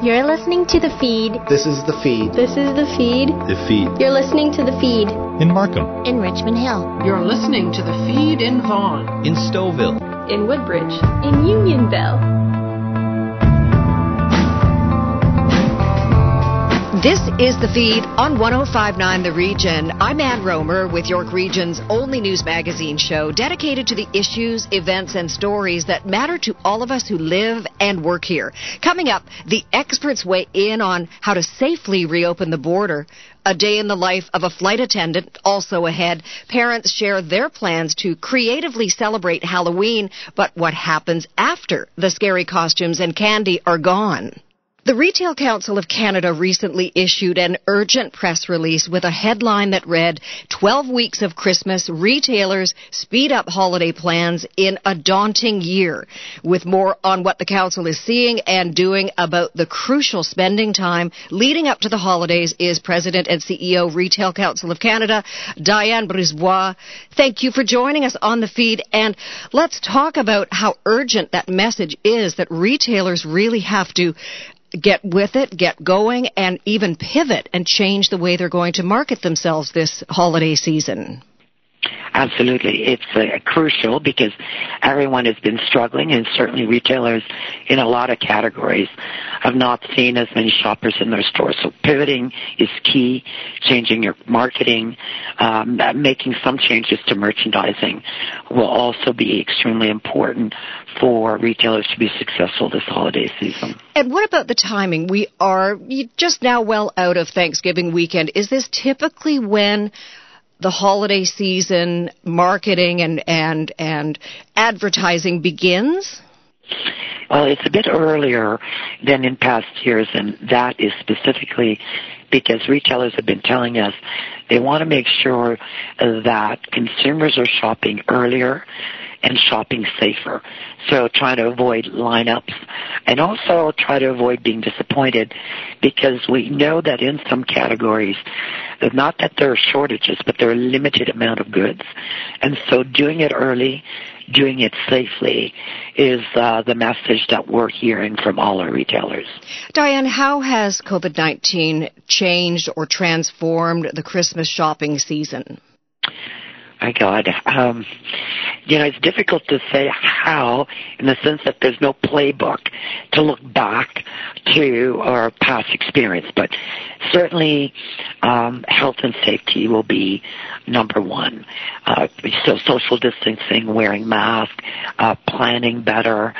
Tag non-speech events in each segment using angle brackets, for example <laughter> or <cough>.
You're listening to The Feed. This is The Feed. This is The Feed. The Feed. You're listening to The Feed. In Markham. In Richmond Hill. You're listening to The Feed in Vaughan. In Stouffville. In Woodbridge. In Unionville. This is the feed on 1059 The Region. I'm Ann Romer with York Region's only news magazine show dedicated to the issues, events, and stories that matter to all of us who live and work here. Coming up, the experts weigh in on how to safely reopen the border. A day in the life of a flight attendant also ahead. Parents share their plans to creatively celebrate Halloween, but what happens after the scary costumes and candy are gone? The Retail Council of Canada recently issued an urgent press release with a headline that read 12 weeks of Christmas, retailers speed up holiday plans in a daunting year. With more on what the council is seeing and doing about the crucial spending time leading up to the holidays is President and CEO Retail Council of Canada, Diane Brisebois. Thank you for joining us on the feed and let's talk about how urgent that message is that retailers really have to get with it, get going, and even pivot and change the way they're going to market themselves this holiday season. Absolutely. It's uh, crucial because everyone has been struggling and certainly retailers in a lot of categories have not seen as many shoppers in their stores. So pivoting is key, changing your marketing, um, making some changes to merchandising will also be extremely important for retailers to be successful this holiday season. And what about the timing? We are just now well out of Thanksgiving weekend. Is this typically when the holiday season marketing and and and advertising begins? Well, it's a bit earlier than in past years, and that is specifically because retailers have been telling us they want to make sure that consumers are shopping earlier and shopping safer. So trying to avoid lineups and also try to avoid being disappointed because we know that in some categories, not that there are shortages, but there are a limited amount of goods. And so doing it early, doing it safely is uh, the message that we're hearing from all our retailers. Diane, how has COVID-19 changed or transformed the Christmas shopping season? My God. Um, you know, it's difficult to say how in the sense that there's no playbook to look back to our past experience, but certainly um, health and safety will be number one. Uh, so social distancing, wearing masks, uh, planning better,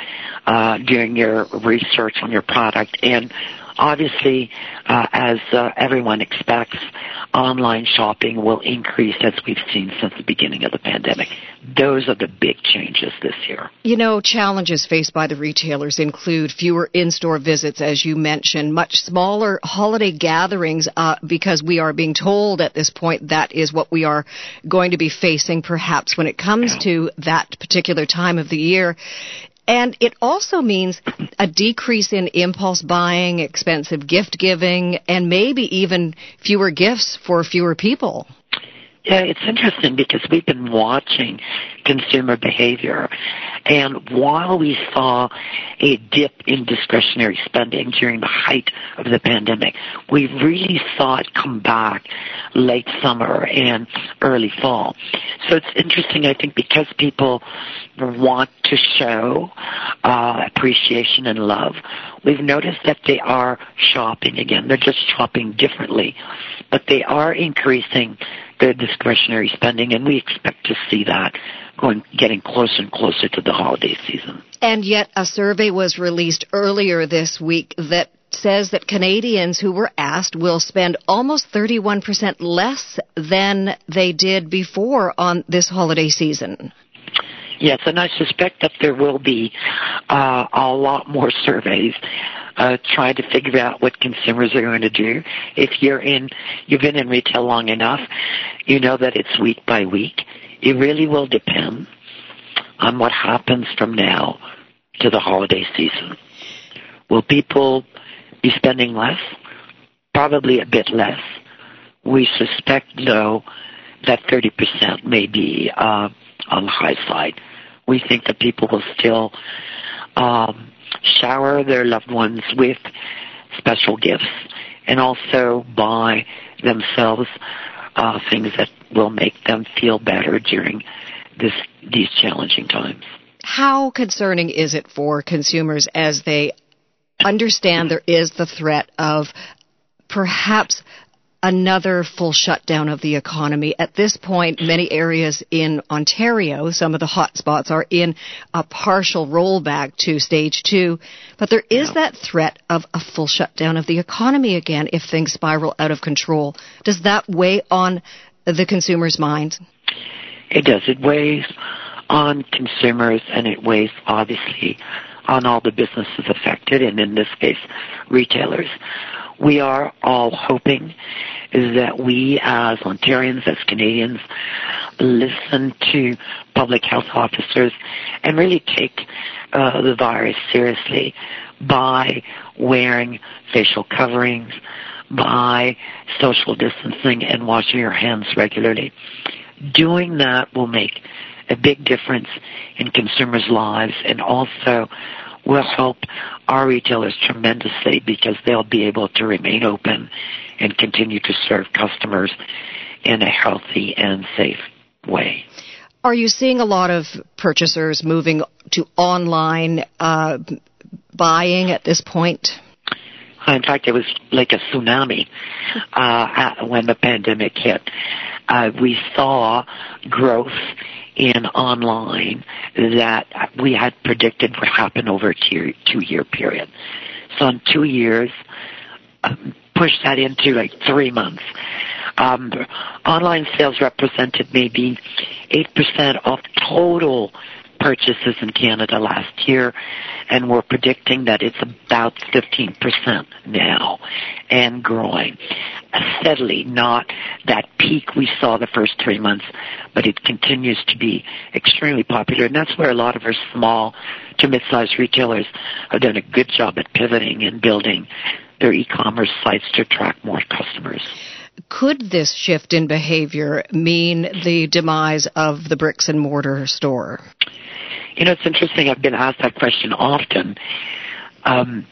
uh, doing your research on your product, and obviously, uh, as uh, everyone expects, online shopping will increase as we've seen since the beginning of the pandemic. Those are the big changes this year. You know, challenges faced by the retailers include fewer in-store visits, as you mentioned, much smaller holiday gatherings, uh, because we are being told at this point that is what we are going to be facing perhaps when it comes to that particular time of the year. And it also means a decrease in impulse buying, expensive gift giving, and maybe even fewer gifts for fewer people. Yeah, it's interesting because we've been watching consumer behavior. And while we saw a dip in discretionary spending during the height of the pandemic, we really saw it come back late summer and early fall. So it's interesting, I think, because people want to show uh, appreciation and love, we've noticed that they are shopping again. They're just shopping differently, but they are increasing their discretionary spending, and we expect to see that going getting closer and closer to the holiday season. And yet, a survey was released earlier this week that says that Canadians who were asked will spend almost 31% less than they did before on this holiday season. Yes, and I suspect that there will be uh, a lot more surveys uh, trying to figure out what consumers are going to do. If you're in, you've been in retail long enough, you know that it's week by week. It really will depend on what happens from now to the holiday season. Will people be spending less? Probably a bit less. We suspect, though, that 30% may be uh, on the high side. We think that people will still um, shower their loved ones with special gifts and also buy themselves uh, things that will make them feel better during this these challenging times. How concerning is it for consumers as they understand there is the threat of perhaps another full shutdown of the economy. At this point, many areas in Ontario, some of the hot spots are in a partial rollback to stage two, but there is that threat of a full shutdown of the economy again if things spiral out of control. Does that weigh on the consumer's mind? It does. It weighs on consumers and it weighs obviously on all the businesses affected and in this case retailers we are all hoping is that we as Ontarians, as Canadians, listen to public health officers and really take uh, the virus seriously by wearing facial coverings, by social distancing and washing your hands regularly. Doing that will make a big difference in consumers' lives and also will help our retailers tremendously because they'll be able to remain open and continue to serve customers in a healthy and safe way. Are you seeing a lot of purchasers moving to online uh, buying at this point? In fact, it was like a tsunami uh, when the pandemic hit. Uh, we saw growth in online that we had predicted would happen over a two, two year period. So in two years, um, push that into like three months. Um, online sales represented maybe 8% of total purchases in Canada last year, and we're predicting that it's about 15% now and growing steadily, not that peak we saw the first three months, but it continues to be extremely popular. And that's where a lot of our small to mid-sized retailers have done a good job at pivoting and building their e-commerce sites to attract more customers. Could this shift in behavior mean the demise of the bricks and mortar store? You know, it's interesting. I've been asked that question often. Um,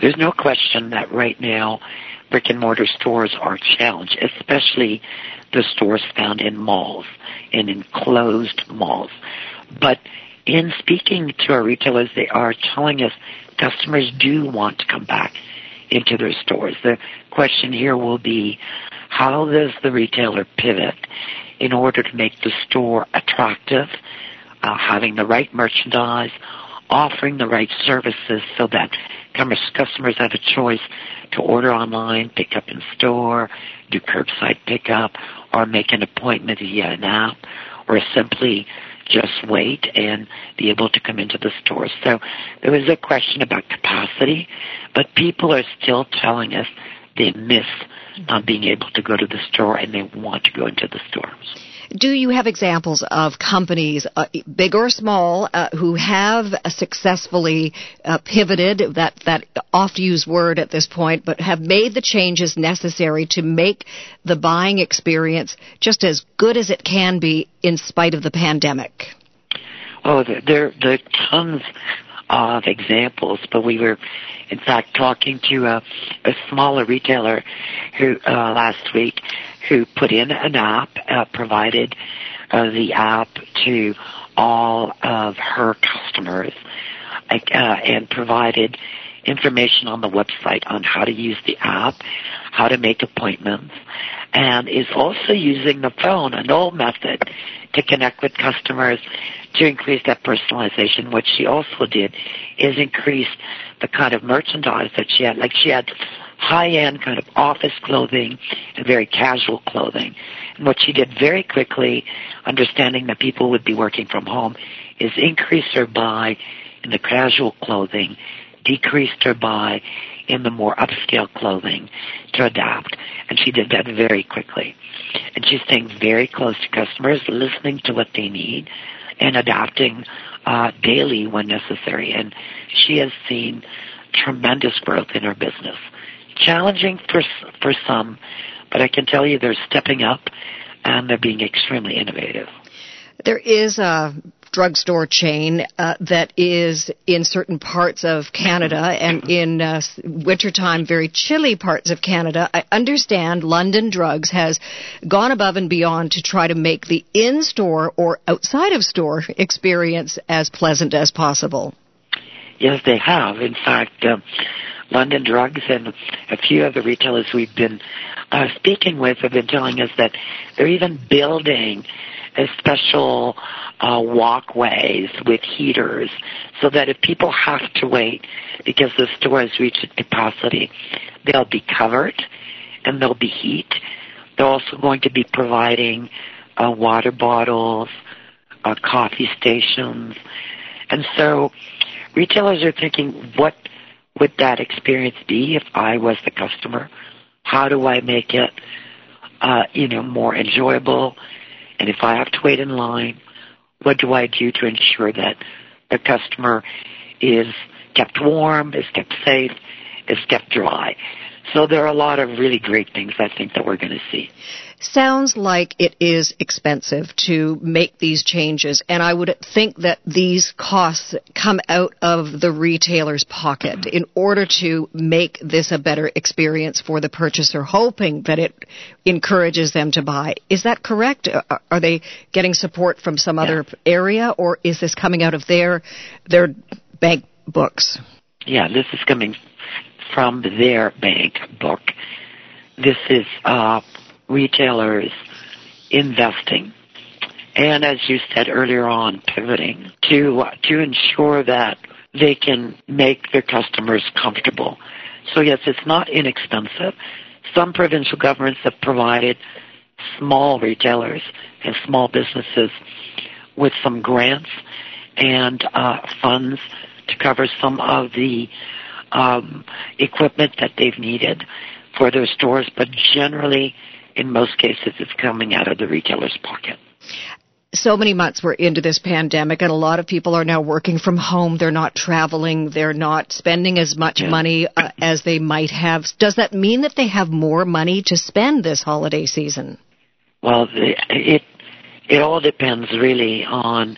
there's no question that right now brick and mortar stores are challenged, especially the stores found in malls and enclosed malls. But in speaking to our retailers, they are telling us customers do want to come back into their stores. The question here will be how does the retailer pivot in order to make the store attractive uh, having the right merchandise, offering the right services so that customers have a choice to order online, pick up in store, do curbside pickup, or make an appointment via an app, or simply just wait and be able to come into the store. So there was a question about capacity, but people are still telling us they miss not being able to go to the store and they want to go into the stores. Do you have examples of companies, uh, big or small, uh, who have successfully uh, pivoted that that oft-used word at this point, but have made the changes necessary to make the buying experience just as good as it can be in spite of the pandemic? Oh, there there are tons of examples, but we were in fact talking to a, a smaller retailer who uh, last week who put in an app, uh, provided uh, the app to all of her customers, uh, and provided information on the website on how to use the app, how to make appointments, and is also using the phone, an old method, to connect with customers to increase that personalization. What she also did is increase the kind of merchandise that she had. Like she had high-end kind of office clothing and very casual clothing. And what she did very quickly, understanding that people would be working from home, is increase her buy in the casual clothing, decreased her buy in the more upscale clothing to adapt. And she did that very quickly. And she's staying very close to customers, listening to what they need, and adapting uh, daily when necessary. And she has seen tremendous growth in her business challenging for for some, but I can tell you they're stepping up and they're being extremely innovative. There is a drugstore chain uh, that is in certain parts of Canada and in uh, wintertime, very chilly parts of Canada. I understand London Drugs has gone above and beyond to try to make the in store or outside of store experience as pleasant as possible. Yes, they have. In fact, uh, London Drugs and a few other retailers we've been uh, speaking with have been telling us that they're even building special uh, walkways with heaters so that if people have to wait because the store has reached capacity, they'll be covered and there'll be heat. They're also going to be providing uh, water bottles, uh, coffee stations. And so retailers are thinking, what would that experience be if I was the customer? How do I make it, uh, you know, more enjoyable? And if I have to wait in line, what do I do to ensure that the customer is kept warm, is kept safe, is kept dry? So there are a lot of really great things I think that we're going to see sounds like it is expensive to make these changes, and I would think that these costs come out of the retailer's pocket mm-hmm. in order to make this a better experience for the purchaser, hoping that it encourages them to buy. Is that correct? Are they getting support from some yeah. other area, or is this coming out of their their bank books? Yeah, this is coming from their bank book. This is uh, retailers investing and as you said earlier on, pivoting to to ensure that they can make their customers comfortable. So yes, it's not inexpensive. Some provincial governments have provided small retailers and small businesses with some grants and uh, funds to cover some of the um, equipment that they've needed for their stores, but generally in most cases, it's coming out of the retailer's pocket. So many months we're into this pandemic, and a lot of people are now working from home. They're not traveling. They're not spending as much yeah. money uh, as they might have. Does that mean that they have more money to spend this holiday season? Well, it it all depends really on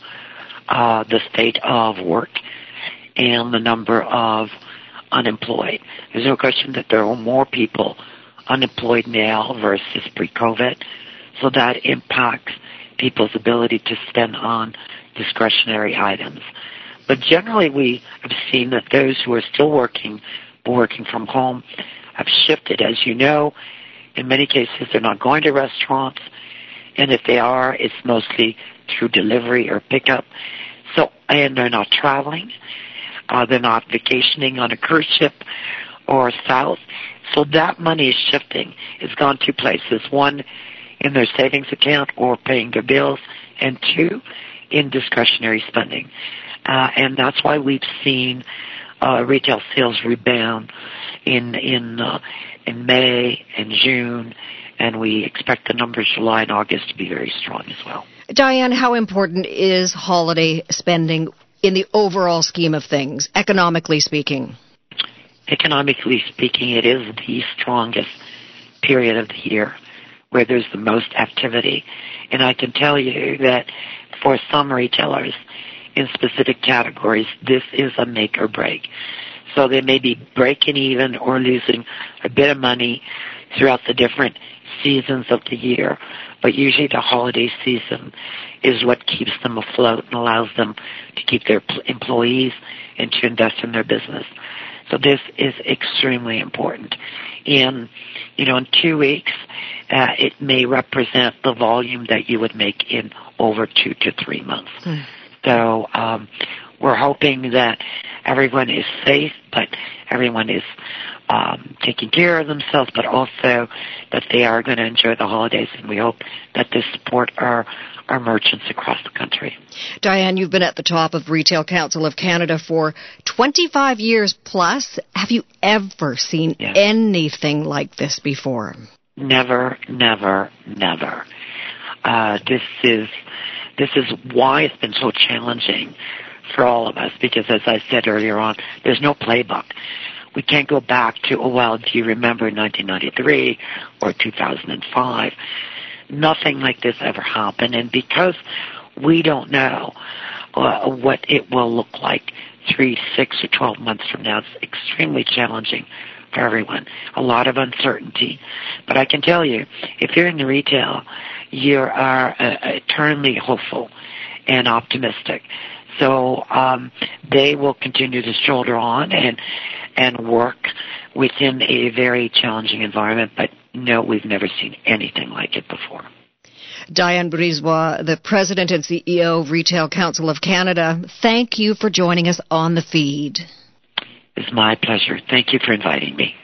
uh, the state of work and the number of unemployed. There's no question that there are more people unemployed now versus pre-COVID. So that impacts people's ability to spend on discretionary items. But generally we have seen that those who are still working, working from home, have shifted. As you know, in many cases they're not going to restaurants, and if they are, it's mostly through delivery or pickup. So, and they're not traveling. Uh, they're not vacationing on a cruise ship or south. So that money is shifting. It's gone two places. One, in their savings account or paying their bills, and two, in discretionary spending. Uh, and that's why we've seen uh, retail sales rebound in in uh, in May and June, and we expect the numbers July and August to be very strong as well. Diane, how important is holiday spending in the overall scheme of things, economically speaking? economically speaking, it is the strongest period of the year where there's the most activity. And I can tell you that for some retailers in specific categories, this is a make or break. So they may be breaking even or losing a bit of money throughout the different seasons of the year. But usually the holiday season is what keeps them afloat and allows them to keep their employees and to invest in their business. So this is extremely important. In, you know, in two weeks, uh, it may represent the volume that you would make in over two to three months. Mm. So um, we're hoping that everyone is safe, but everyone is um, taking care of themselves, but also that they are going to enjoy the holidays, and we hope that this support our our merchants across the country. Diane, you've been at the top of Retail Council of Canada for 25 years plus. Have you ever seen yes. anything like this before? Never, never, never. Uh, this is this is why it's been so challenging for all of us because, as I said earlier on, there's no playbook. We can't go back to, oh well, do you remember 1993 or 2005? nothing like this ever happened. And because we don't know uh, what it will look like three, six, or 12 months from now. It's extremely challenging for everyone. A lot of uncertainty. But I can tell you, if you're in the retail, you are uh, eternally hopeful and optimistic. So um, they will continue to shoulder on and and work within a very challenging environment. But no, we've never seen anything like it before. Diane Brisebois, the President and CEO of Retail Council of Canada, thank you for joining us on the feed. It's my pleasure. Thank you for inviting me.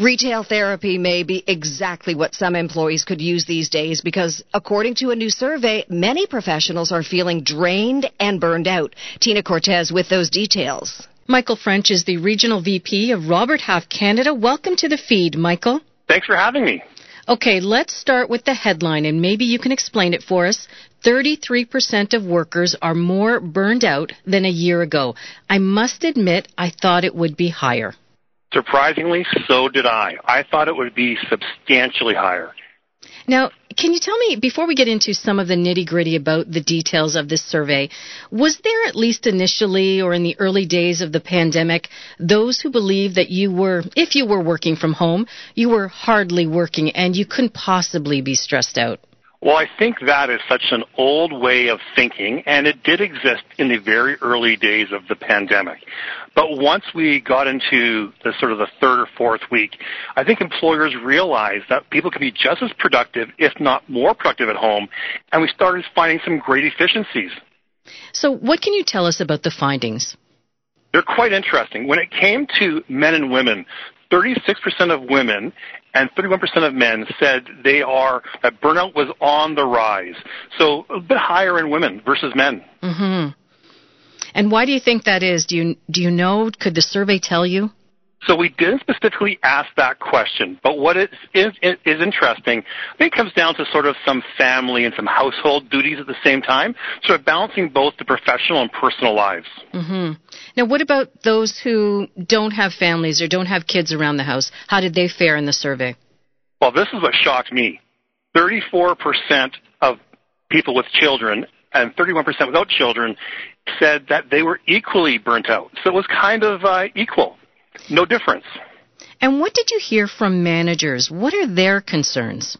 Retail therapy may be exactly what some employees could use these days because, according to a new survey, many professionals are feeling drained and burned out. Tina Cortez with those details. Michael French is the Regional VP of Robert Half Canada. Welcome to the feed, Michael. Thanks for having me. Okay, let's start with the headline and maybe you can explain it for us. 33% of workers are more burned out than a year ago. I must admit, I thought it would be higher. Surprisingly, so did I. I thought it would be substantially higher. Now, can you tell me, before we get into some of the nitty gritty about the details of this survey, was there at least initially or in the early days of the pandemic those who believed that you were, if you were working from home, you were hardly working and you couldn't possibly be stressed out? Well, I think that is such an old way of thinking, and it did exist in the very early days of the pandemic. But once we got into the sort of the third or fourth week, I think employers realized that people can be just as productive, if not more productive at home, and we started finding some great efficiencies. So, what can you tell us about the findings? They're quite interesting. When it came to men and women, 36% of women and 31% of men said they are that burnout was on the rise. So a bit higher in women versus men. Mm-hmm. And why do you think that is? Do you do you know? Could the survey tell you? So we didn't specifically ask that question, but what is, is, is interesting, I think it comes down to sort of some family and some household duties at the same time, sort of balancing both the professional and personal lives. Mm-hmm. Now, what about those who don't have families or don't have kids around the house? How did they fare in the survey? Well, this is what shocked me. 34% of people with children and 31% without children said that they were equally burnt out. So it was kind of uh, equal. No difference. And what did you hear from managers? What are their concerns?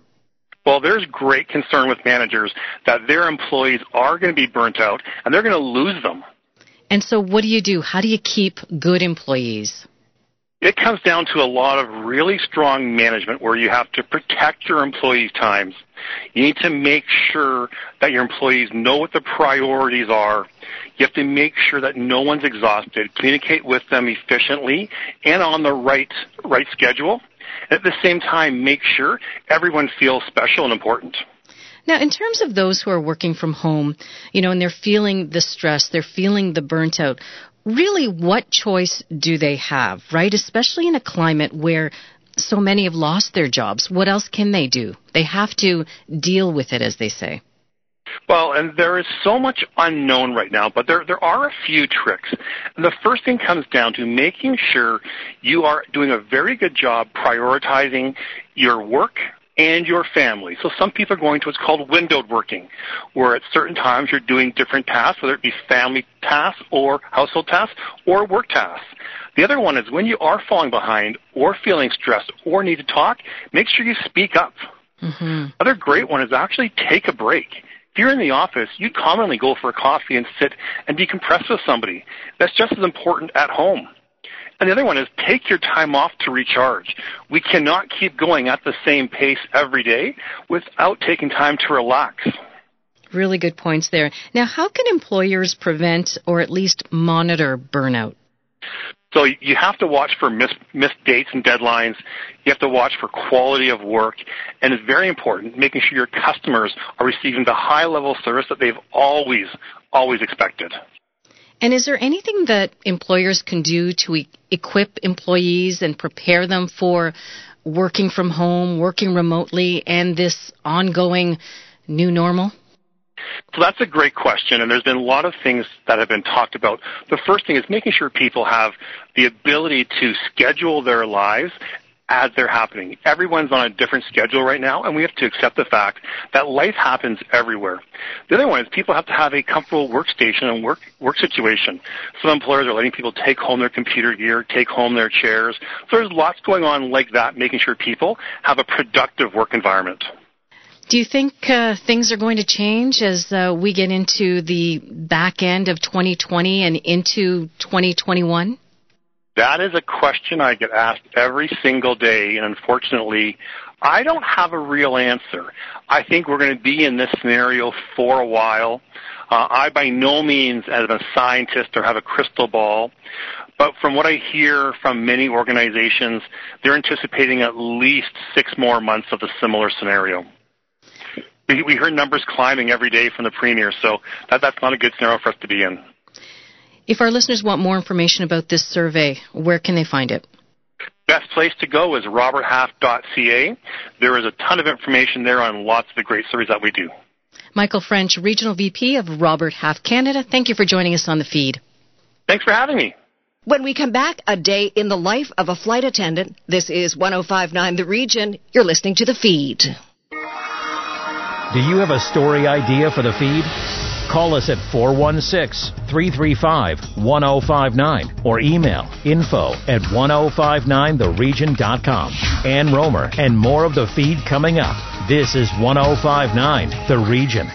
Well, there's great concern with managers that their employees are going to be burnt out and they're going to lose them. And so, what do you do? How do you keep good employees? It comes down to a lot of really strong management where you have to protect your employees' times. You need to make sure that your employees know what the priorities are. You have to make sure that no one's exhausted, communicate with them efficiently and on the right, right schedule. At the same time, make sure everyone feels special and important. Now, in terms of those who are working from home, you know, and they're feeling the stress, they're feeling the burnt out, really what choice do they have, right? Especially in a climate where so many have lost their jobs. What else can they do? They have to deal with it, as they say. Well, and there is so much unknown right now, but there there are a few tricks. And the first thing comes down to making sure you are doing a very good job prioritizing your work and your family. So some people are going to what's called windowed working, where at certain times you're doing different tasks, whether it be family tasks or household tasks or work tasks. The other one is when you are falling behind or feeling stressed or need to talk, make sure you speak up. Mm-hmm. Another great one is actually take a break. If you're in the office, you commonly go for a coffee and sit and decompress with somebody. That's just as important at home. And the other one is take your time off to recharge. We cannot keep going at the same pace every day without taking time to relax. Really good points there. Now, how can employers prevent or at least monitor burnout? So you have to watch for missed, missed dates and deadlines. You have to watch for quality of work. And it's very important making sure your customers are receiving the high level of service that they've always, always expected. And is there anything that employers can do to e- equip employees and prepare them for working from home, working remotely, and this ongoing new normal? So that's a great question, and there's been a lot of things that have been talked about. The first thing is making sure people have the ability to schedule their lives as they're happening. Everyone's on a different schedule right now, and we have to accept the fact that life happens everywhere. The other one is people have to have a comfortable workstation and work work situation. Some employers are letting people take home their computer gear, take home their chairs. So there's lots going on like that, making sure people have a productive work environment. Do you think uh, things are going to change as uh, we get into the back end of 2020 and into 2021? That is a question I get asked every single day, and unfortunately, I don't have a real answer. I think we're going to be in this scenario for a while. Uh, I by no means, as a scientist, or have a crystal ball, but from what I hear from many organizations, they're anticipating at least six more months of a similar scenario we, we heard numbers climbing every day from the premier, so that, that's not a good scenario for us to be in. If our listeners want more information about this survey, where can they find it? Best place to go is roberthalf.ca. There is a ton of information there on lots of the great surveys that we do. Michael French, Regional VP of Robert Half Canada, thank you for joining us on the feed. Thanks for having me. When we come back, a day in the life of a flight attendant. This is 1059 The Region. You're listening to the feed. Do you have a story idea for the feed? Call us at 416 335 1059 or email info at 1059theregion.com. Ann Romer and more of the feed coming up. This is 1059 The Region.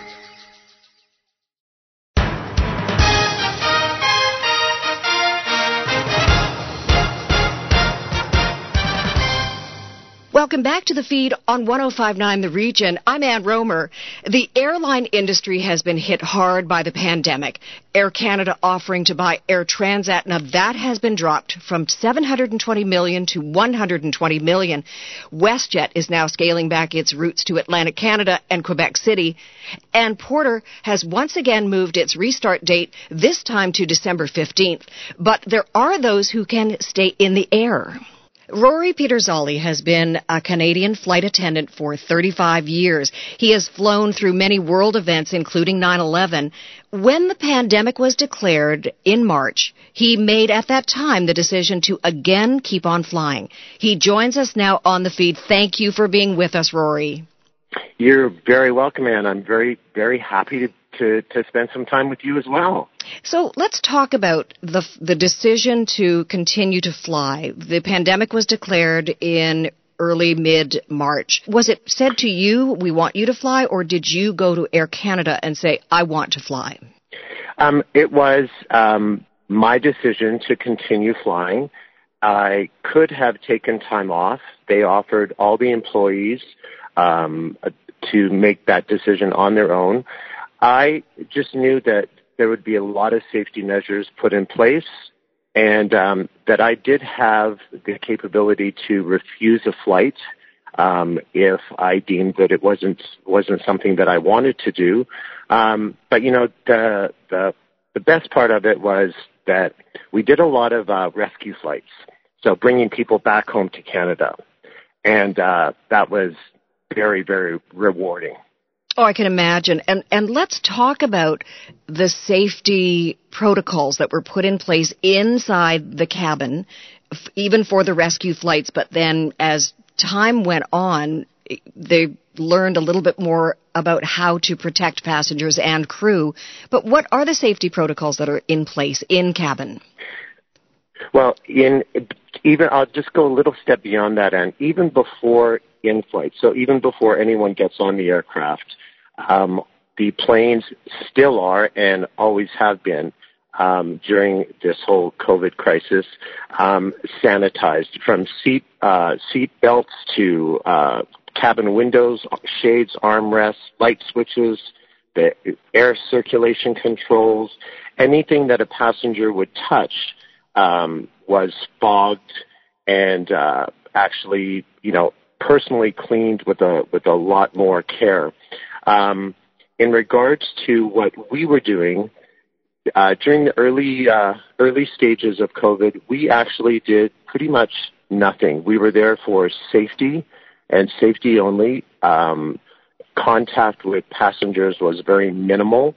Welcome back to the feed on 1059 The Region. I'm Ann Romer. The airline industry has been hit hard by the pandemic. Air Canada offering to buy Air Transat. Now that has been dropped from 720 million to 120 million. WestJet is now scaling back its routes to Atlantic Canada and Quebec City. And Porter has once again moved its restart date, this time to December 15th. But there are those who can stay in the air. Rory Peterzali has been a Canadian flight attendant for 35 years. He has flown through many world events, including 9-11. When the pandemic was declared in March, he made at that time the decision to again keep on flying. He joins us now on the feed. Thank you for being with us, Rory. You're very welcome, Ann. I'm very, very happy to, to, to spend some time with you as well. So let's talk about the the decision to continue to fly. The pandemic was declared in early mid March. Was it said to you, "We want you to fly," or did you go to Air Canada and say, "I want to fly"? Um, it was um, my decision to continue flying. I could have taken time off. They offered all the employees um, to make that decision on their own. I just knew that there would be a lot of safety measures put in place and um, that I did have the capability to refuse a flight um, if I deemed that it wasn't wasn't something that I wanted to do. Um, but you know, the the the best part of it was that we did a lot of uh, rescue flights, so bringing people back home to Canada, and uh, that was very very rewarding. Oh, I can imagine. And and let's talk about the safety protocols that were put in place inside the cabin, even for the rescue flights. But then, as time went on, they learned a little bit more about how to protect passengers and crew. But what are the safety protocols that are in place in cabin? Well, in even I'll just go a little step beyond that, and even before in flight. So even before anyone gets on the aircraft, um, the planes still are and always have been um, during this whole COVID crisis um, sanitized from seat uh, seat belts to uh, cabin windows, shades, armrests, light switches, the air circulation controls, anything that a passenger would touch um, was fogged and uh, actually, you know, personally cleaned with a with a lot more care. Um, in regards to what we were doing uh, during the early uh, early stages of COVID, we actually did pretty much nothing. We were there for safety and safety only. Um, contact with passengers was very minimal.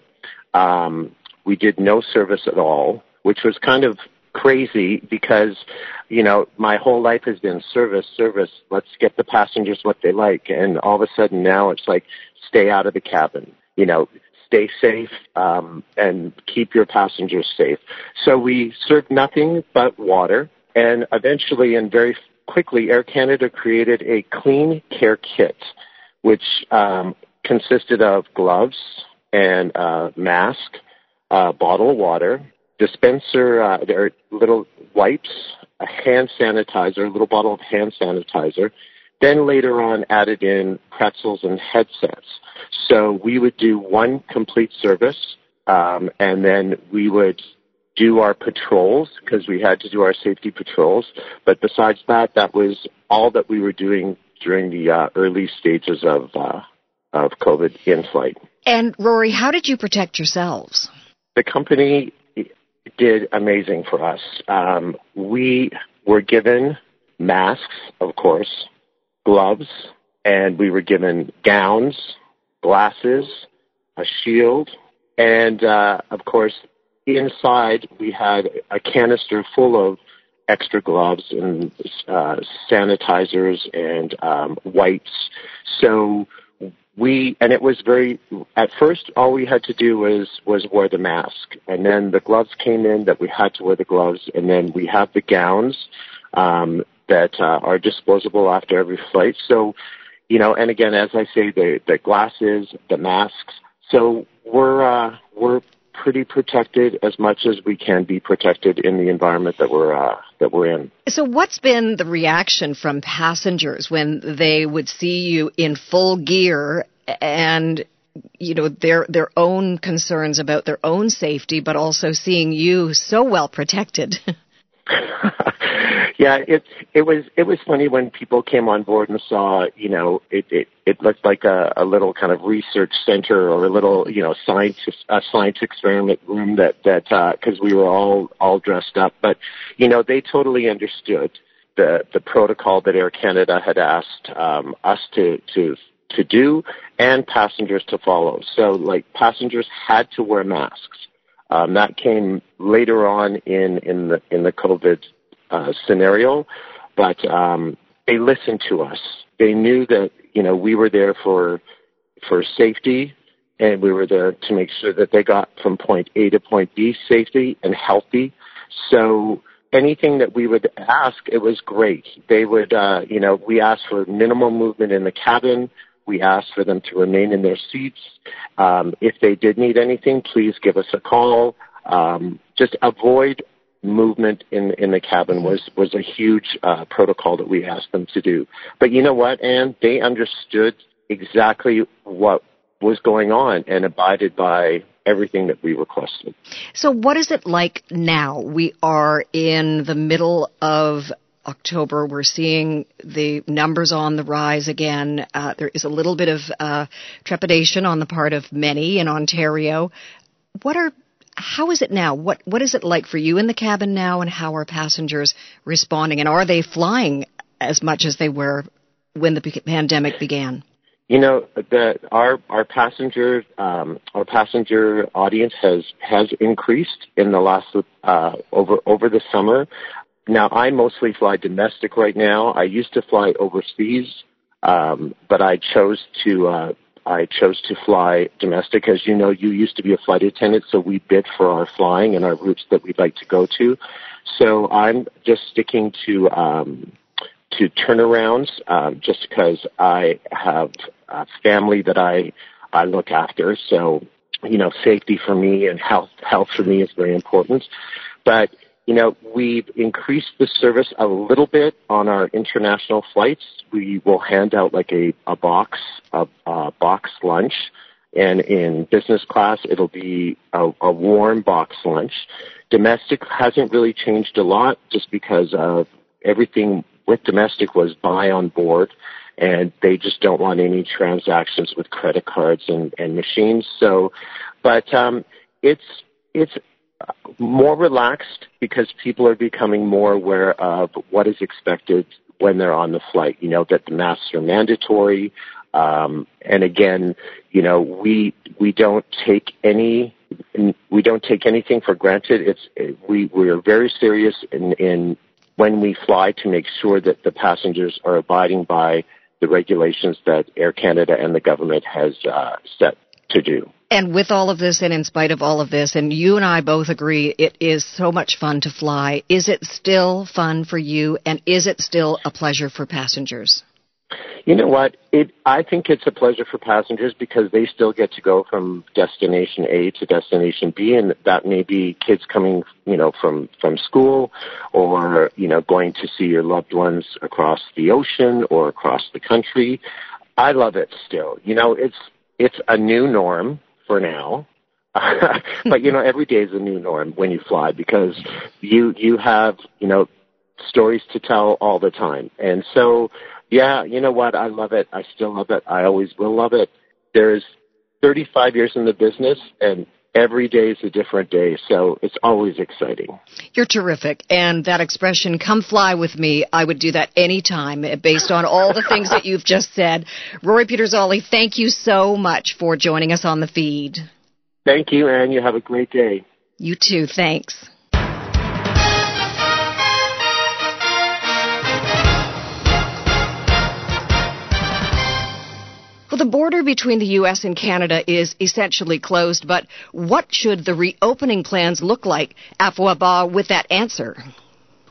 Um, we did no service at all, which was kind of crazy because you know my whole life has been service, service. Let's get the passengers what they like, and all of a sudden now it's like stay out of the cabin. You know, stay safe um, and keep your passengers safe. So we served nothing but water, and eventually and very quickly, Air Canada created a clean care kit, which um, consisted of gloves and a mask, a bottle of water, dispenser, uh, there are little wipes, a hand sanitizer, a little bottle of hand sanitizer, then later on added in pretzels and headsets. So we would do one complete service, um, and then we would do our patrols because we had to do our safety patrols. But besides that, that was all that we were doing during the uh, early stages of uh, of COVID in flight. And Rory, how did you protect yourselves? The company did amazing for us. Um, we were given masks, of course, gloves, and we were given gowns, glasses, a shield, and uh, of course, inside we had a canister full of extra gloves and uh, sanitizers and um, wipes. So we and it was very at first all we had to do was was wear the mask. And then the gloves came in that we had to wear the gloves. And then we have the gowns um, that uh, are disposable after every flight. So you know and again as i say the the glasses the masks. So we're uh, we're pretty protected as much as we can be protected in the environment that we're uh, that we're in. So, what's been the reaction from passengers when they would see you in full gear and you know their their own concerns about their own safety, but also seeing you so well protected? <laughs> yeah, it it was it was funny when people came on board and saw, you know, it it, it looked like a, a little kind of research center or a little, you know, science a science experiment room that that because uh, we were all all dressed up, but you know, they totally understood the the protocol that Air Canada had asked um, us to to to do and passengers to follow. So like passengers had to wear masks. Um, that came later on in in the in the COVID uh, scenario, but um, they listened to us. They knew that you know we were there for for safety, and we were there to make sure that they got from point A to point B safety and healthy. So anything that we would ask, it was great. They would, uh, you know, we asked for minimal movement in the cabin. We asked for them to remain in their seats. Um, if they did need anything, please give us a call. Um, just avoid movement in in the cabin was was a huge uh, protocol that we asked them to do. But you know what, Ann? They understood exactly what was going on and abided by everything that we requested. So, what is it like now? We are in the middle of October. We're seeing the numbers on the rise again. Uh, there is a little bit of uh, trepidation on the part of many in Ontario. What are how is it now? What what is it like for you in the cabin now, and how are passengers responding? And are they flying as much as they were when the pandemic began? You know, the, our our passenger um, our passenger audience has has increased in the last uh, over over the summer. Now, I mostly fly domestic right now. I used to fly overseas, um, but I chose to uh, I chose to fly domestic. As you know, you used to be a flight attendant, so we bid for our flying and our routes that we'd like to go to. So I'm just sticking to um, to turnarounds, um, just because I have a family that I I look after. So you know, safety for me and health health for me is very important. But you know, we've increased the service a little bit on our international flights. We will hand out like a, a box, a, a box lunch. And in business class, it'll be a, a warm box lunch. Domestic hasn't really changed a lot just because of everything with domestic was buy on board and they just don't want any transactions with credit cards and, and machines. So, but, um, it's, it's more relaxed because people are becoming more aware of what is expected when they're on the flight. You know, that the masks are mandatory. Um, and again, you know, we we don't take any we don't take anything for granted. It's we we are very serious in, in when we fly to make sure that the passengers are abiding by the regulations that Air Canada and the government has uh, set to do. And with all of this, and in spite of all of this, and you and I both agree it is so much fun to fly. Is it still fun for you, and is it still a pleasure for passengers? You know what? It I think it's a pleasure for passengers because they still get to go from destination A to destination B and that may be kids coming, you know, from from school or, you know, going to see your loved ones across the ocean or across the country. I love it still. You know, it's it's a new norm for now. <laughs> but you know, every day is a new norm when you fly because you you have, you know, stories to tell all the time. And so yeah, you know what? I love it. I still love it. I always will love it. There's 35 years in the business and every day is a different day, so it's always exciting. You're terrific. And that expression, come fly with me, I would do that anytime eh, based on all the things that you've just said. Rory Pietersali, thank you so much for joining us on the feed. Thank you, and you have a great day. You too. Thanks. Well, the border between the U.S. and Canada is essentially closed, but what should the reopening plans look like? Afua Ba with that answer.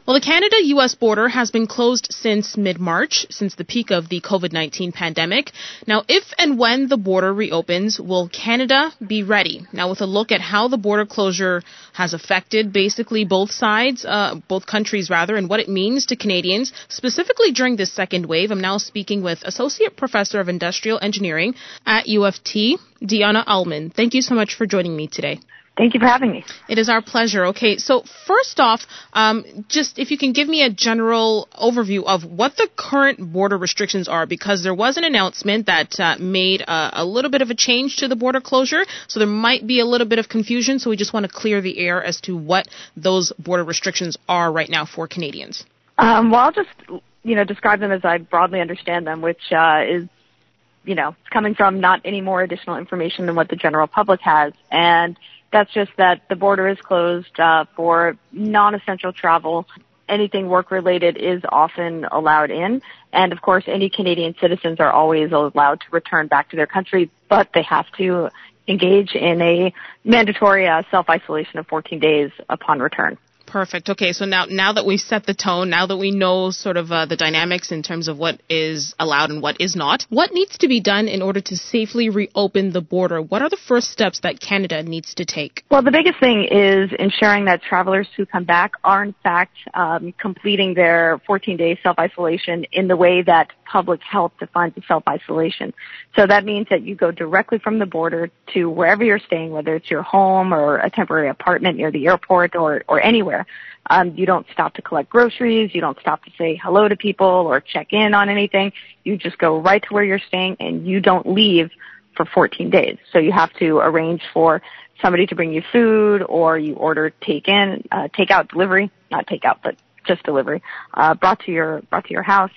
Well, the Canada US border has been closed since mid March, since the peak of the COVID 19 pandemic. Now, if and when the border reopens, will Canada be ready? Now, with a look at how the border closure has affected basically both sides, uh, both countries rather, and what it means to Canadians, specifically during this second wave, I'm now speaking with Associate Professor of Industrial Engineering at U of T, Dionne Aleman. Thank you so much for joining me today. Thank you for having me. It is our pleasure. Okay, so first off, um, just if you can give me a general overview of what the current border restrictions are, because there was an announcement that uh, made a, a, little bit of a change to the border closure, so there might be a little bit of confusion. So we just want to clear the air as to what those border restrictions are right now for Canadians. Um, well, I'll just you know describe them as I broadly understand them, which uh, is you know coming from not any more additional information than what the general public has, and that's just that the border is closed uh, for non-essential travel. Anything work related is often allowed in. And of course, any Canadian citizens are always allowed to return back to their country, but they have to engage in a mandatory uh, self-isolation of 14 days upon return. Perfect. Okay, so now now that we've set the tone, now that we know sort of uh, the dynamics in terms of what is allowed and what is not, what needs to be done in order to safely reopen the border? What are the first steps that Canada needs to take? Well, the biggest thing is ensuring that travelers who come back are in fact um, completing their 14-day self-isolation in the way that public health defines self-isolation. So that means that you go directly from the border to wherever you're staying, whether it's your home or a temporary apartment near the airport or, or anywhere. Um, you don't stop to collect groceries. You don't stop to say hello to people or check in on anything. You just go right to where you're staying and you don't leave for 14 days. So you have to arrange for somebody to bring you food or you order take in, uh, take out delivery, not take out, but just delivery, uh, brought to your, brought to your house.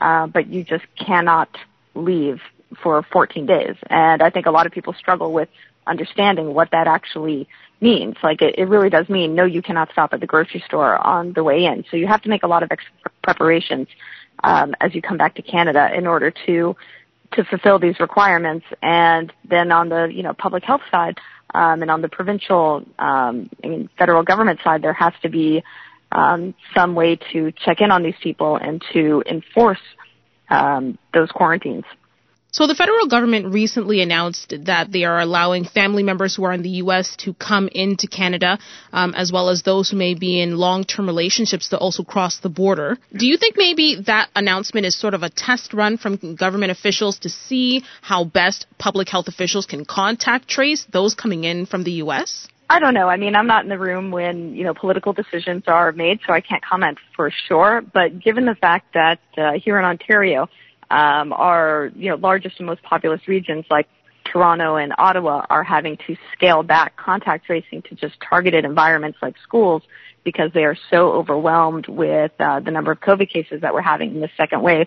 Uh, but you just cannot leave for 14 days. And I think a lot of people struggle with understanding what that actually means. Like it, it really does mean no, you cannot stop at the grocery store on the way in. So you have to make a lot of extra preparations um, as you come back to Canada in order to to fulfill these requirements. And then on the you know public health side um, and on the provincial um, and federal government side, there has to be um, some way to check in on these people and to enforce um, those quarantines. So the federal government recently announced that they are allowing family members who are in the U.S. to come into Canada, um, as well as those who may be in long-term relationships to also cross the border. Do you think maybe that announcement is sort of a test run from government officials to see how best public health officials can contact trace those coming in from the U.S.? I don't know. I mean, I'm not in the room when, you know, political decisions are made, so I can't comment for sure. But given the fact that uh, here in Ontario, um, our you know largest and most populous regions like Toronto and Ottawa are having to scale back contact tracing to just targeted environments like schools because they are so overwhelmed with uh, the number of COVID cases that we're having in the second wave.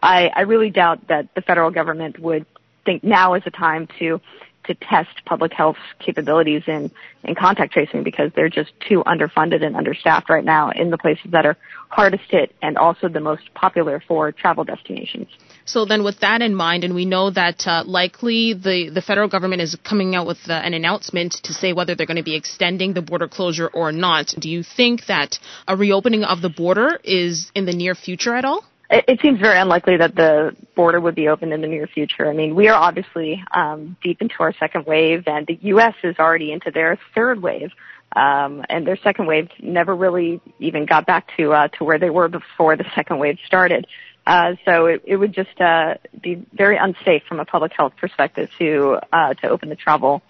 I, I really doubt that the federal government would think now is a time to to test public health capabilities in, in contact tracing because they're just too underfunded and understaffed right now in the places that are hardest hit and also the most popular for travel destinations. So then with that in mind, and we know that uh, likely the, the federal government is coming out with uh, an announcement to say whether they're going to be extending the border closure or not. Do you think that a reopening of the border is in the near future at all? It, seems very unlikely that the border would be open in the near future. I mean, we are obviously um, deep into our second wave, and the U.S. is already into their third wave. Um, and their second wave never really even got back to uh, to where they were before the second wave started. Uh, so it, it would just uh, be very unsafe from a public health perspective to uh, to open the travel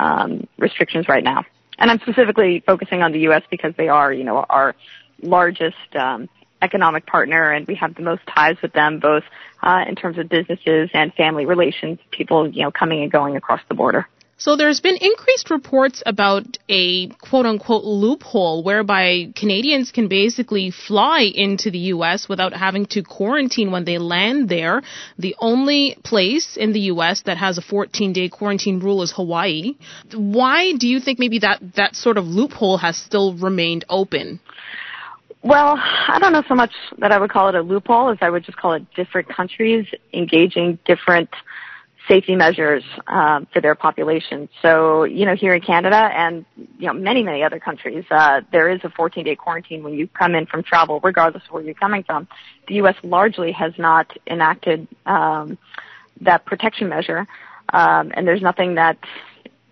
um, restrictions right now. And I'm specifically focusing on the U.S. because they are, you know, our largest um, economic partner and we have the most ties with them both uh, in terms of businesses and family relations, people, you know, coming and going across the border. So there's been increased reports about a quote unquote loophole whereby Canadians can basically fly into the US without having to quarantine when they land there. The only place in the US that has a 14 day quarantine rule is Hawaii. Why do you think maybe that, that sort of loophole has still remained open? Well, I don't know so much that I would call it a loophole as I would just call it different countries engaging different safety measures um, for their population. So, you know, here in Canada and you know many many other countries, uh, there is a 14 day quarantine when you come in from travel, regardless of where you're coming from. The U.S. largely has not enacted um, that protection measure, um, and there's nothing that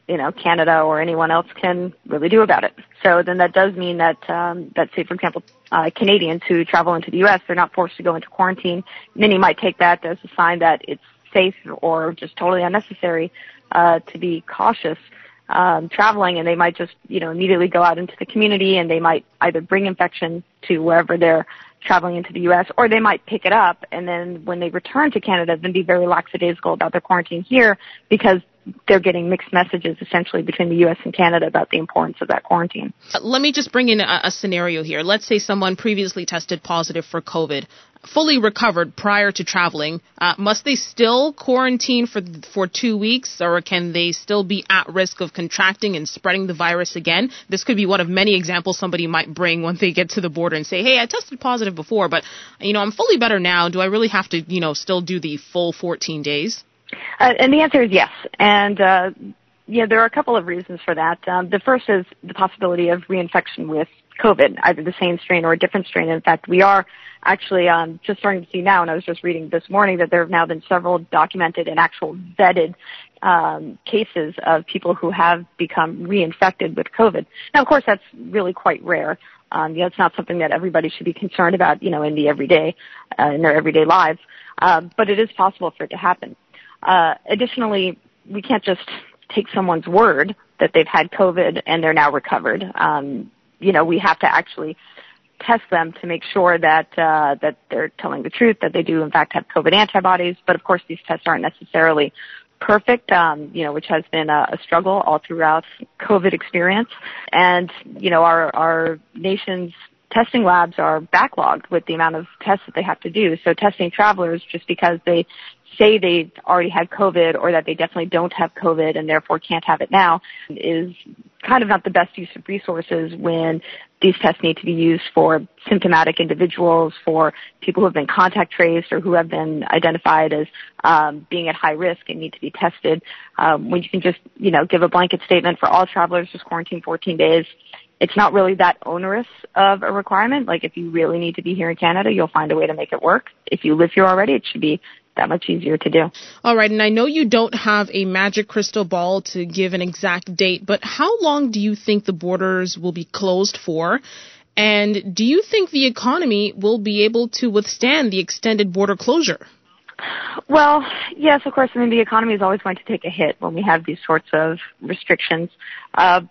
you know Canada or anyone else can really do about it. So then that does mean that um, that say for example uh, Canadians who travel into the U.S. they're not forced to go into quarantine. Many might take that as a sign that it's safe or just totally unnecessary uh, to be cautious um, traveling, and they might just you know immediately go out into the community and they might either bring infection to wherever they're traveling into the U.S. or they might pick it up and then when they return to Canada, then be very lackadaisical about their quarantine here because they're getting mixed messages essentially between the U.S. and Canada about the importance of that quarantine. Let me just bring in a, a scenario here. Let's say someone previously tested positive for COVID, fully recovered prior to traveling. Uh, must they still quarantine for for two weeks, or can they still be at risk of contracting and spreading the virus again? This could be one of many examples somebody might bring when they get to the border and say, "Hey, I tested positive before, but you know I'm fully better now. Do I really have to you know still do the full 14 days?" Uh, and the answer is yes. And uh, yeah, there are a couple of reasons for that. Um, the first is the possibility of reinfection with COVID, either the same strain or a different strain. In fact, we are actually um, just starting to see now, and I was just reading this morning that there have now been several documented and actual vetted um, cases of people who have become reinfected with COVID. Now, of course, that's really quite rare. Um, you know, it's not something that everybody should be concerned about, you know, in the everyday, uh, in their everyday lives. Uh, but it is possible for it to happen. Uh, additionally, we can't just take someone's word that they've had COVID and they're now recovered. Um, you know, we have to actually test them to make sure that uh, that they're telling the truth, that they do in fact have COVID antibodies. But of course, these tests aren't necessarily perfect, um, you know, which has been a, a struggle all throughout COVID experience. And you know, our our nation's testing labs are backlogged with the amount of tests that they have to do. So testing travelers just because they say they already had COVID or that they definitely don't have COVID and therefore can't have it now is kind of not the best use of resources when these tests need to be used for symptomatic individuals, for people who have been contact traced or who have been identified as um, being at high risk and need to be tested. Um, when you can just, you know, give a blanket statement for all travelers, just quarantine 14 days. It's not really that onerous of a requirement. Like if you really need to be here in Canada, you'll find a way to make it work. If you live here already, it should be that much easier to do. All right, and I know you don't have a magic crystal ball to give an exact date, but how long do you think the borders will be closed for? And do you think the economy will be able to withstand the extended border closure? Well, yes, of course. I mean, the economy is always going to take a hit when we have these sorts of restrictions. Uh,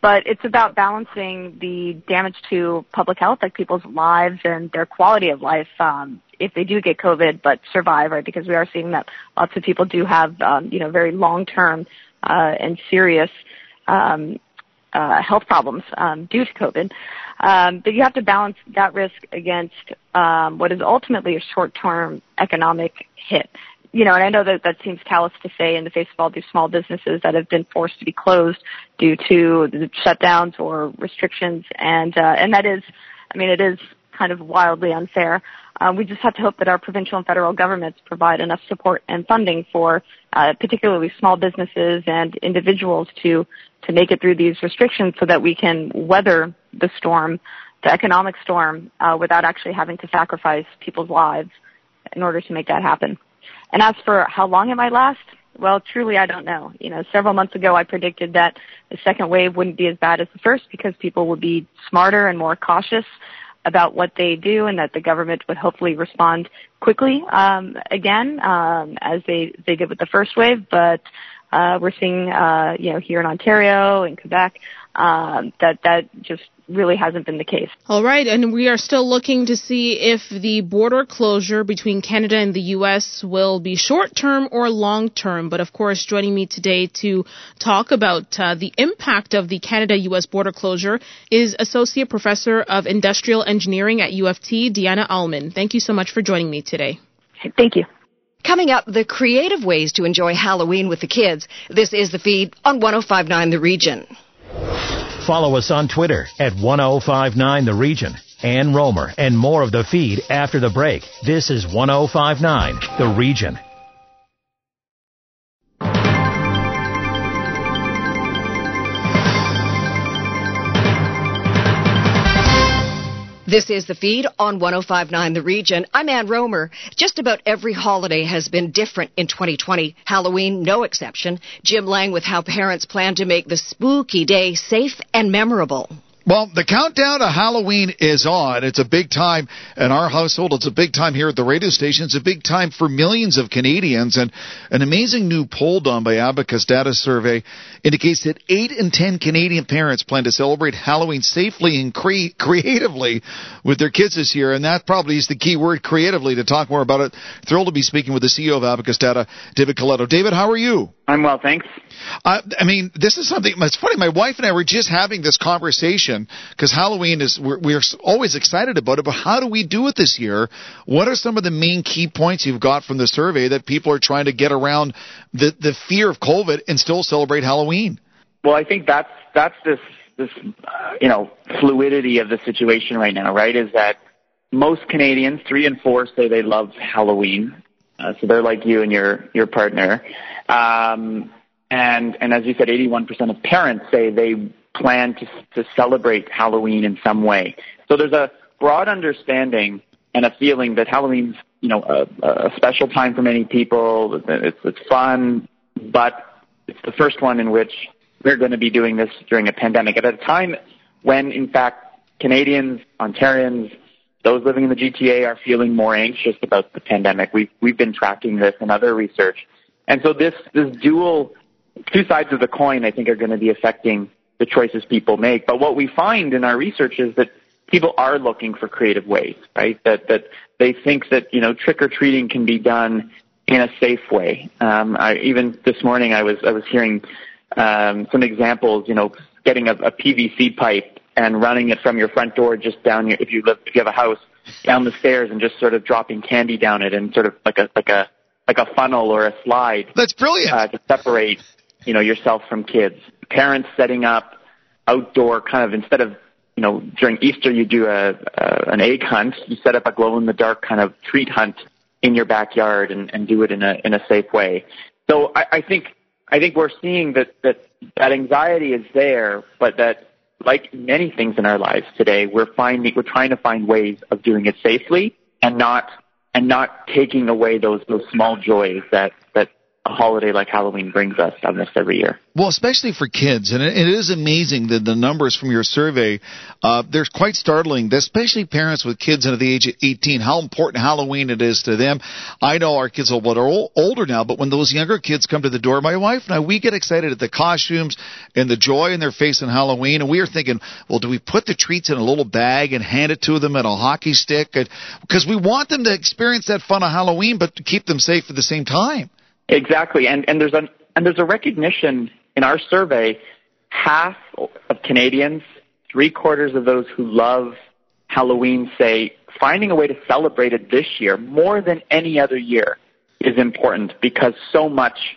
but it's about balancing the damage to public health, like people's lives and their quality of life, um, if they do get COVID, but survive, right? Because we are seeing that lots of people do have, um, you know, very long-term uh, and serious um, uh, health problems um, due to COVID. Um, but you have to balance that risk against um, what is ultimately a short-term economic hit. You know, and I know that that seems callous to say in the face of all these small businesses that have been forced to be closed due to the shutdowns or restrictions, and uh, and that is, I mean, it is kind of wildly unfair. Uh, we just have to hope that our provincial and federal governments provide enough support and funding for uh, particularly small businesses and individuals to to make it through these restrictions so that we can weather the storm, the economic storm, uh, without actually having to sacrifice people's lives in order to make that happen. And as for how long it might last, well, truly, I don't know. You know, several months ago, I predicted that the second wave wouldn't be as bad as the first because people would be smarter and more cautious about what they do and that the government would hopefully respond quickly um, again um, as they, they did with the first wave. But uh, we're seeing, uh, you know, here in Ontario and Quebec, um, that that just really hasn't been the case. All right, and we are still looking to see if the border closure between Canada and the U.S. will be short term or long term. But of course, joining me today to talk about uh, the impact of the Canada U.S. border closure is Associate Professor of Industrial Engineering at U of T, Dionne Aleman. Thank you so much for joining me today. Thank you. Coming up, the creative ways to enjoy Halloween with the kids. This is the feed on 1059 The Region. Follow us on Twitter at 1059 The Region. Ann Romer and more of the feed after the break. This is 1059 The Region. This is the feed on 1059 The Region. I'm Ann Romer. Just about every holiday has been different in 2020. Halloween, no exception. Jim Lang with how parents plan to make the spooky day safe and memorable. Well, the countdown to Halloween is on. It's a big time in our household. It's a big time here at the radio station. It's a big time for millions of Canadians. And an amazing new poll done by Abacus Data Survey indicates that 8 in 10 Canadian parents plan to celebrate Halloween safely and cre- creatively with their kids this year. And that probably is the key word, creatively, to talk more about it. Thrilled to be speaking with the CEO of Abacus Data, David Coletto. David, how are you? I'm well, thanks. Uh, I mean, this is something. It's funny. My wife and I were just having this conversation because Halloween is we're, we're always excited about it. But how do we do it this year? What are some of the main key points you've got from the survey that people are trying to get around the the fear of COVID and still celebrate Halloween? Well, I think that's that's this this uh, you know fluidity of the situation right now. Right, is that most Canadians, three and four, say they love Halloween. Uh, so they're like you and your your partner. Um, and and as you said, 81% of parents say they plan to to celebrate Halloween in some way. So there's a broad understanding and a feeling that Halloween's you know a, a special time for many people. It's it's fun, but it's the first one in which we're going to be doing this during a pandemic at a time when, in fact, Canadians, Ontarians, those living in the GTA are feeling more anxious about the pandemic. We've we've been tracking this in other research, and so this this dual two sides of the coin, I think, are going to be affecting the choices people make. But what we find in our research is that people are looking for creative ways, right? That that they think that you know trick or treating can be done in a safe way. Um, I, even this morning, I was I was hearing um, some examples. You know, getting a, a PVC pipe and running it from your front door just down your if you live if you have a house down the stairs and just sort of dropping candy down it and sort of like a like a like a funnel or a slide. That's brilliant. Uh, to separate you know, yourself from kids. Parents setting up outdoor kind of instead of you know during Easter you do a, a an egg hunt, you set up a glow in the dark kind of treat hunt in your backyard and, and do it in a in a safe way. So I, I think I think we're seeing that that that anxiety is there, but that like many things in our lives today, we're finding we're trying to find ways of doing it safely and not and not taking away those those small joys that that a holiday like Halloween brings us almost every year. Well, especially for kids, and it, is amazing that the numbers from your survey, uh, they're quite startling, especially parents with kids under the age of 18, how important Halloween it is to them. I know our kids are a little older now, but when those younger kids come to the door, my wife and I, we get excited at the costumes and the joy in their face on Halloween, and we are thinking, well, do we put the treats in a little bag and hand it to them in a hockey stick? Because we want them to experience that fun of Halloween, but keep them safe at the same time. Exactly, and and there's a and there's a recognition in our survey. Half of Canadians, three quarters of those who love Halloween, say finding a way to celebrate it this year more than any other year is important because so much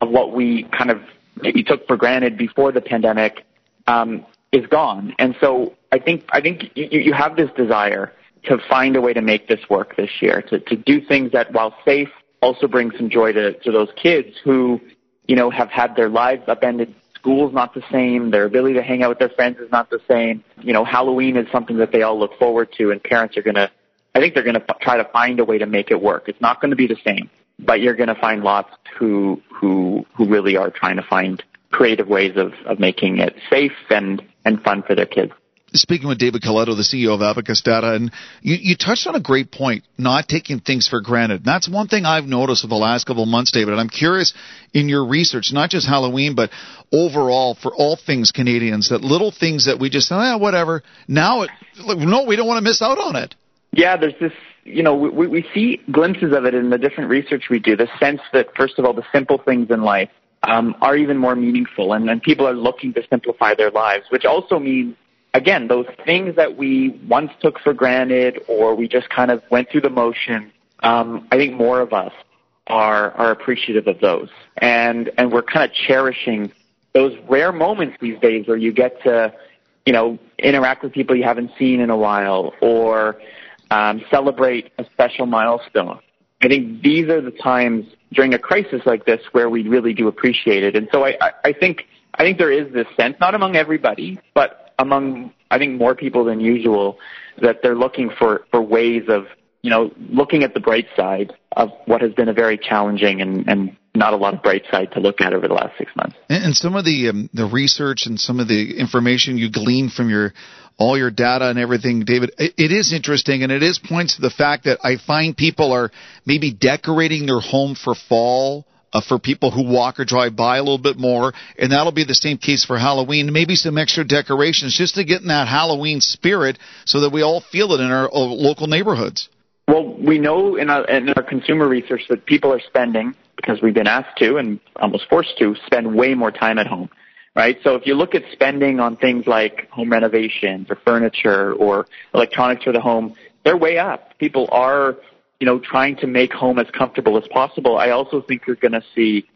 of what we kind of maybe took for granted before the pandemic um, is gone. And so I think I think you, you have this desire to find a way to make this work this year, to, to do things that, while safe, also bring some joy to, to those kids who, you know, have had their lives upended. School's not the same. Their ability to hang out with their friends is not the same. You know, Halloween is something that they all look forward to, and parents are going to, I think they're going to try to find a way to make it work. It's not going to be the same, but you're going to find lots who who who really are trying to find creative ways of of making it safe and and fun for their kids speaking with David Coletto, the CEO of Abacus Data, and you, you, touched on a great point, not taking things for granted. And that's one thing I've noticed over the last couple of months, David. And I'm curious in your research, not just Halloween, but overall for all things Canadians, that little things that we just say, eh, whatever. Now, it, no, we don't want to miss out on it. Yeah, there's this, you know, we, we see glimpses of it in the different research we do. The sense that, first of all, the simple things in life um, are even more meaningful, and, and people are looking to simplify their lives, which also means again, those things that we once took for granted or we just kind of went through the motion, um, I think more of us are are appreciative of those, and and we're kind of cherishing those rare moments these days where you get to, you know, interact with people you haven't seen in a while or um, celebrate a special milestone. I think these are the times during a crisis like this where we really do appreciate it, and so I, I, I think I think there is this sense, not among everybody, but among I think more people than usual that they're looking for for ways of you know looking at the bright side of what has been a very challenging and and not a lot of bright side to look at over the last six months. And, some of the um, the research and some of the information you glean from your all your data and everything, David, it, it is interesting and it is points to the fact that I find people are maybe decorating their home for fall uh, for people who walk or drive by a little bit more, and that'll be the same case for Halloween. Maybe some extra decorations just to get in that Halloween spirit, so that we all feel it in our uh, local neighborhoods. Well, we know in our, in our consumer research that people are spending because we've been asked to and almost forced to spend way more time at home. Right? So if you look at spending on things like home renovations or furniture or electronics for the home, they're way up. People are you know, trying to make home as comfortable as possible. I also think you're going to see,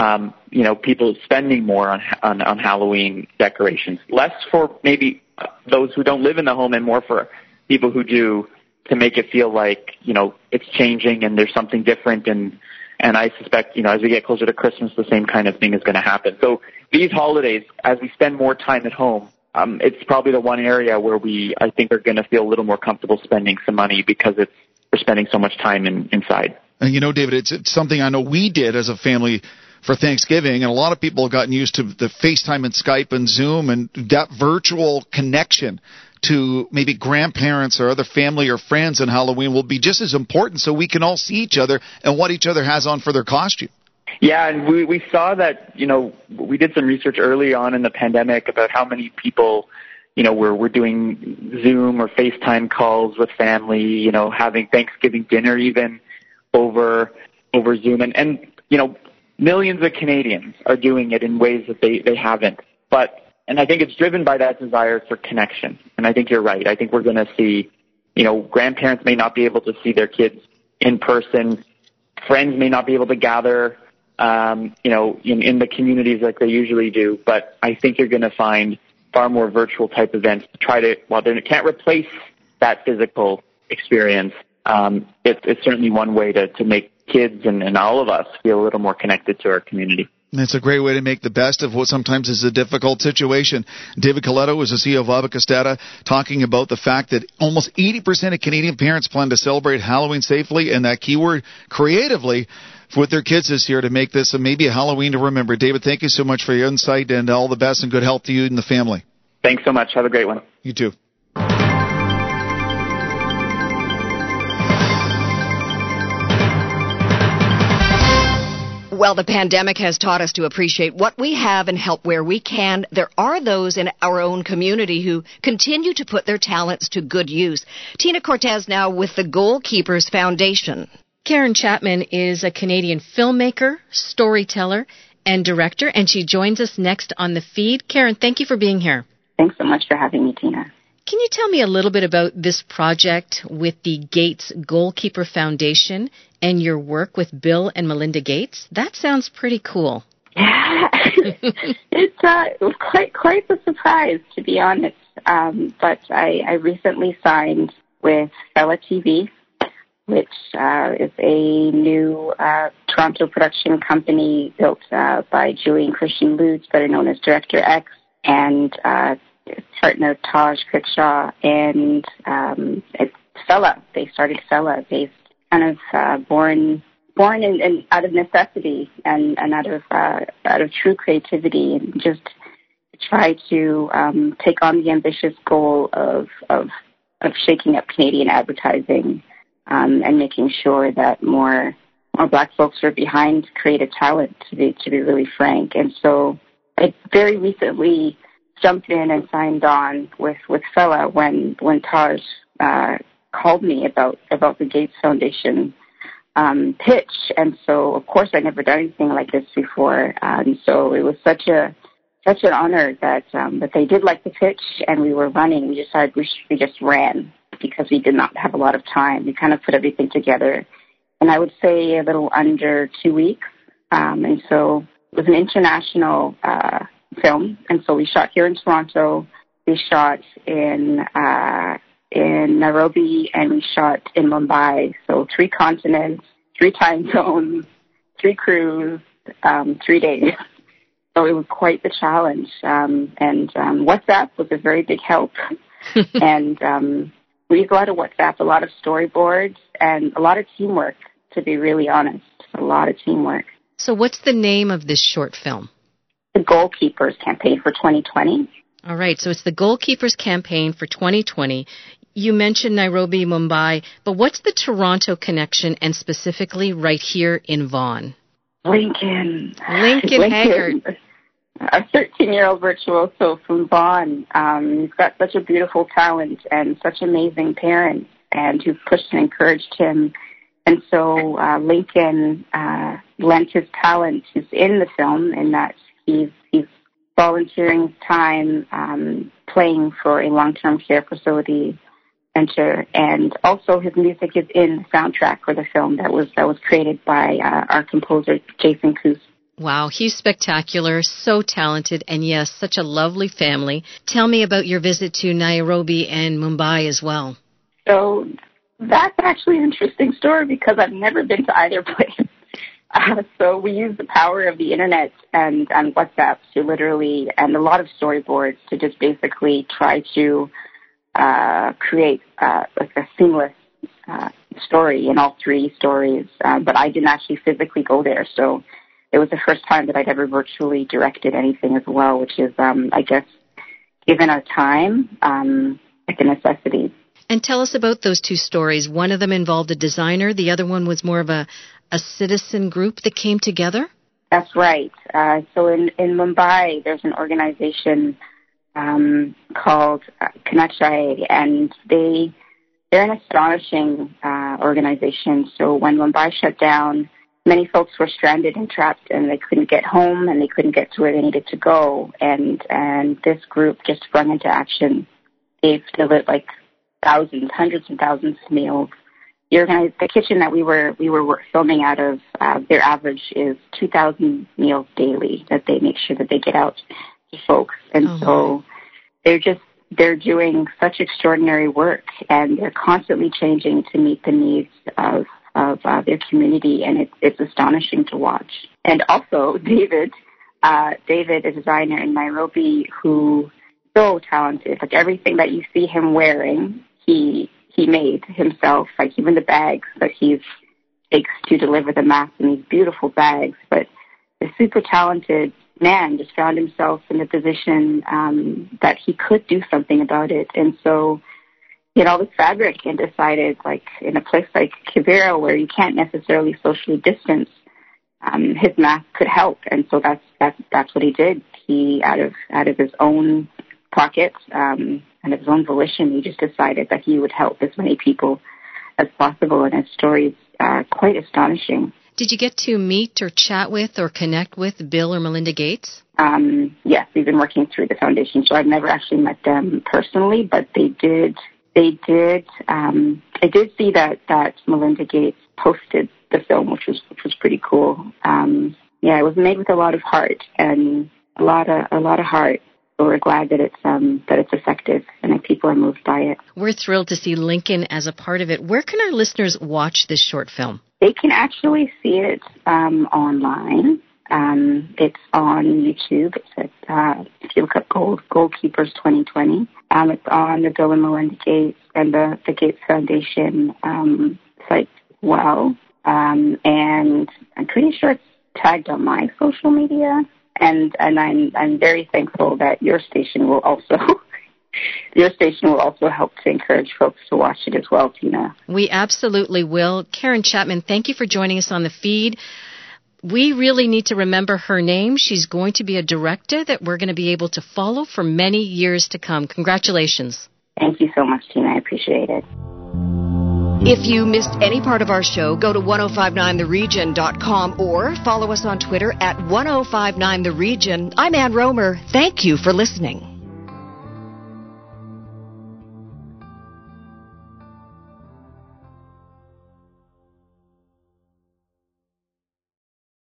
um, you know, people spending more on, on on Halloween decorations, less for maybe those who don't live in the home, and more for people who do, to make it feel like you know it's changing and there's something different. And and I suspect, you know, as we get closer to Christmas, the same kind of thing is going to happen. So these holidays, as we spend more time at home, um, it's probably the one area where we, I think, are going to feel a little more comfortable spending some money because it's we're spending so much time in, inside. And you know, David, it's, it's something I know we did as a family for Thanksgiving, and a lot of people have gotten used to the FaceTime and Skype and Zoom and that virtual connection to maybe grandparents or other family or friends on Halloween will be just as important so we can all see each other and what each other has on for their costume. Yeah, and we we saw that, you know, we did some research early on in the pandemic about how many people you know, we're we're doing Zoom or FaceTime calls with family, you know, having Thanksgiving dinner even over over Zoom and, and you know, millions of Canadians are doing it in ways that they, they haven't. But and I think it's driven by that desire for connection. And I think you're right. I think we're gonna see, you know, grandparents may not be able to see their kids in person. Friends may not be able to gather um, you know, in, in the communities like they usually do, but I think you're gonna find far more virtual type events to try to, while they can't replace that physical experience, um, it, it's certainly one way to, to make kids and, and all of us feel a little more connected to our community. And It's a great way to make the best of what sometimes is a difficult situation. David Coletto is the CEO of Abacus Data, talking about the fact that almost 80% of Canadian parents plan to celebrate Halloween safely, and that keyword creatively with their kids this year to make this a, maybe a Halloween to remember. David, thank you so much for your insight and all the best and good health to you and the family. Thanks so much. Have a great one. You too. Well, the pandemic has taught us to appreciate what we have and help where we can. There are those in our own community who continue to put their talents to good use. Tina Cortez now with the Goalkeepers Foundation. Karen Chapman is a Canadian filmmaker, storyteller, and director, and she joins us next on the feed. Karen, thank you for being here. Thanks so much for having me, Tina. Can you tell me a little bit about this project with the Gates Goalkeeper Foundation and your work with Bill and Melinda Gates? That sounds pretty cool. Yeah, <laughs> it's uh, quite quite a surprise to be honest. Um, but I, I recently signed with Fella TV, which uh, is a new uh, Toronto production company built uh, by Julien Christian Lutz, better known as Director X, and uh, partner Taj Crickshaw and um, Fella. They started Fella based kind of uh, born born in, in, out of necessity and, and out of uh, out of true creativity and just try to um, take on the ambitious goal of of of shaking up Canadian advertising um, and making sure that more more black folks are behind creative talent to be to be really frank. And so I very recently jumped in and signed on with with Fella when when Taj uh, called me about about the Gates Foundation um, pitch, and so of course I'd never done anything like this before, and so it was such a such an honor that um, that they did like the pitch, and we were running. We decided we, we just ran because we did not have a lot of time. We kind of put everything together, and I would say a little under two weeks, um, and so it was an international. Uh, film, and so we shot here in Toronto. We shot in uh, in Nairobi, and we shot in Mumbai. So three continents, three time <laughs> zones, three crews, um, three days. <laughs> So it was quite the challenge. Um, and um, WhatsApp was a very big help. <laughs> and um, we a lot of WhatsApp, a lot of storyboards, and a lot of teamwork. To be really honest, a lot of teamwork. So, what's the name of this short film? the Goalkeepers campaign for 2020. All right, so it's the Goalkeepers campaign for 2020. You mentioned Nairobi, Mumbai, but what's the Toronto connection and specifically right here in Vaughan? Lincoln. Lincoln, Lincoln. Haggard. A 13 year old virtuoso from Vaughan. Um, he's got such a beautiful talent and such amazing parents and who pushed and encouraged him. And so uh, Lincoln uh, lent his talent. He's in the film in that He's he's volunteering time um, playing for a long-term care facility center, and also his music is in the soundtrack for the film that was that was created by uh, our composer Jason Coos. Wow, he's spectacular, so talented, and yes, such a lovely family. Tell me about your visit to Nairobi and Mumbai as well. So that's actually an interesting story because I've never been to either <laughs> place. Uh, so we use the power of the internet and, and WhatsApp to literally, and a lot of storyboards to just basically try to uh, create uh, like a seamless uh, story in all three stories. Uh, but I didn't actually physically go there, so it was the first time that I'd ever virtually directed anything as well, which is, um, I guess, given our time, um, like a necessity. And tell us about those two stories. One of them involved a designer. The other one was more of a, a citizen group that came together? That's right. Uh, so in, in Mumbai, there's an organization um, called uh, and they they're an astonishing uh, organization. So when Mumbai shut down, many folks were stranded and trapped, and they couldn't get home, and they couldn't get to where they needed to go. And and this group just sprung into action. They've delivered like thousands, hundreds and thousands of meals the organized the kitchen that we were we were filming out of uh, their average is 2,000 meals daily that they make sure that they get out to folks, and oh, so they're just they're doing such extraordinary work, and they're constantly changing to meet the needs of of uh, their community, and it's it's astonishing to watch. And also <laughs> David, uh, David, a designer in Nairobi, who so talented. Like everything that you see him wearing, he he made himself, like even the bags that he's takes to deliver the mass in these beautiful bags. But the super talented man just found himself in a position um, that he could do something about it. And so he had all this fabric and decided, like, in a place like Kibera where you can't necessarily socially distance, um, his mask could help. And so that's, that's, that's what he did. He, out of, out of his own pocket, um, and of his own volition, he just decided that he would help as many people as possible. And his story is uh, quite astonishing. Did you get to meet or chat with or connect with Bill or Melinda Gates? Um, yes, we've been working through the foundation, so I've never actually met them personally, but they did. They did. Um, I did see that that Melinda Gates posted the film, which was which was pretty cool. Um, yeah, it was made with a lot of heart and a lot of a lot of heart. So we're glad that it's um, that it's effective and that people are moved by it. We're thrilled to see Lincoln as a part of it. Where can our listeners watch this short film? They can actually see it um, online. Um, it's on YouTube. It's at, uh, if you look up Gold Goalkeepers 2020. Um, it's on the Bill and Melinda Gates and the, the Gates Foundation um, site as well. Um, and I'm pretty sure it's tagged on my social media. And and I'm I'm very thankful that your station will also <laughs> your station will also help to encourage folks to watch it as well, Tina. We absolutely will. Karen Chapman, thank you for joining us on the feed. We really need to remember her name. She's going to be a director that we're going to be able to follow for many years to come. Congratulations. Thank you so much, Tina. I appreciate it. If you missed any part of our show, go to 1059theregion.com or follow us on Twitter at 1059theregion. I'm Ann Romer. Thank you for listening.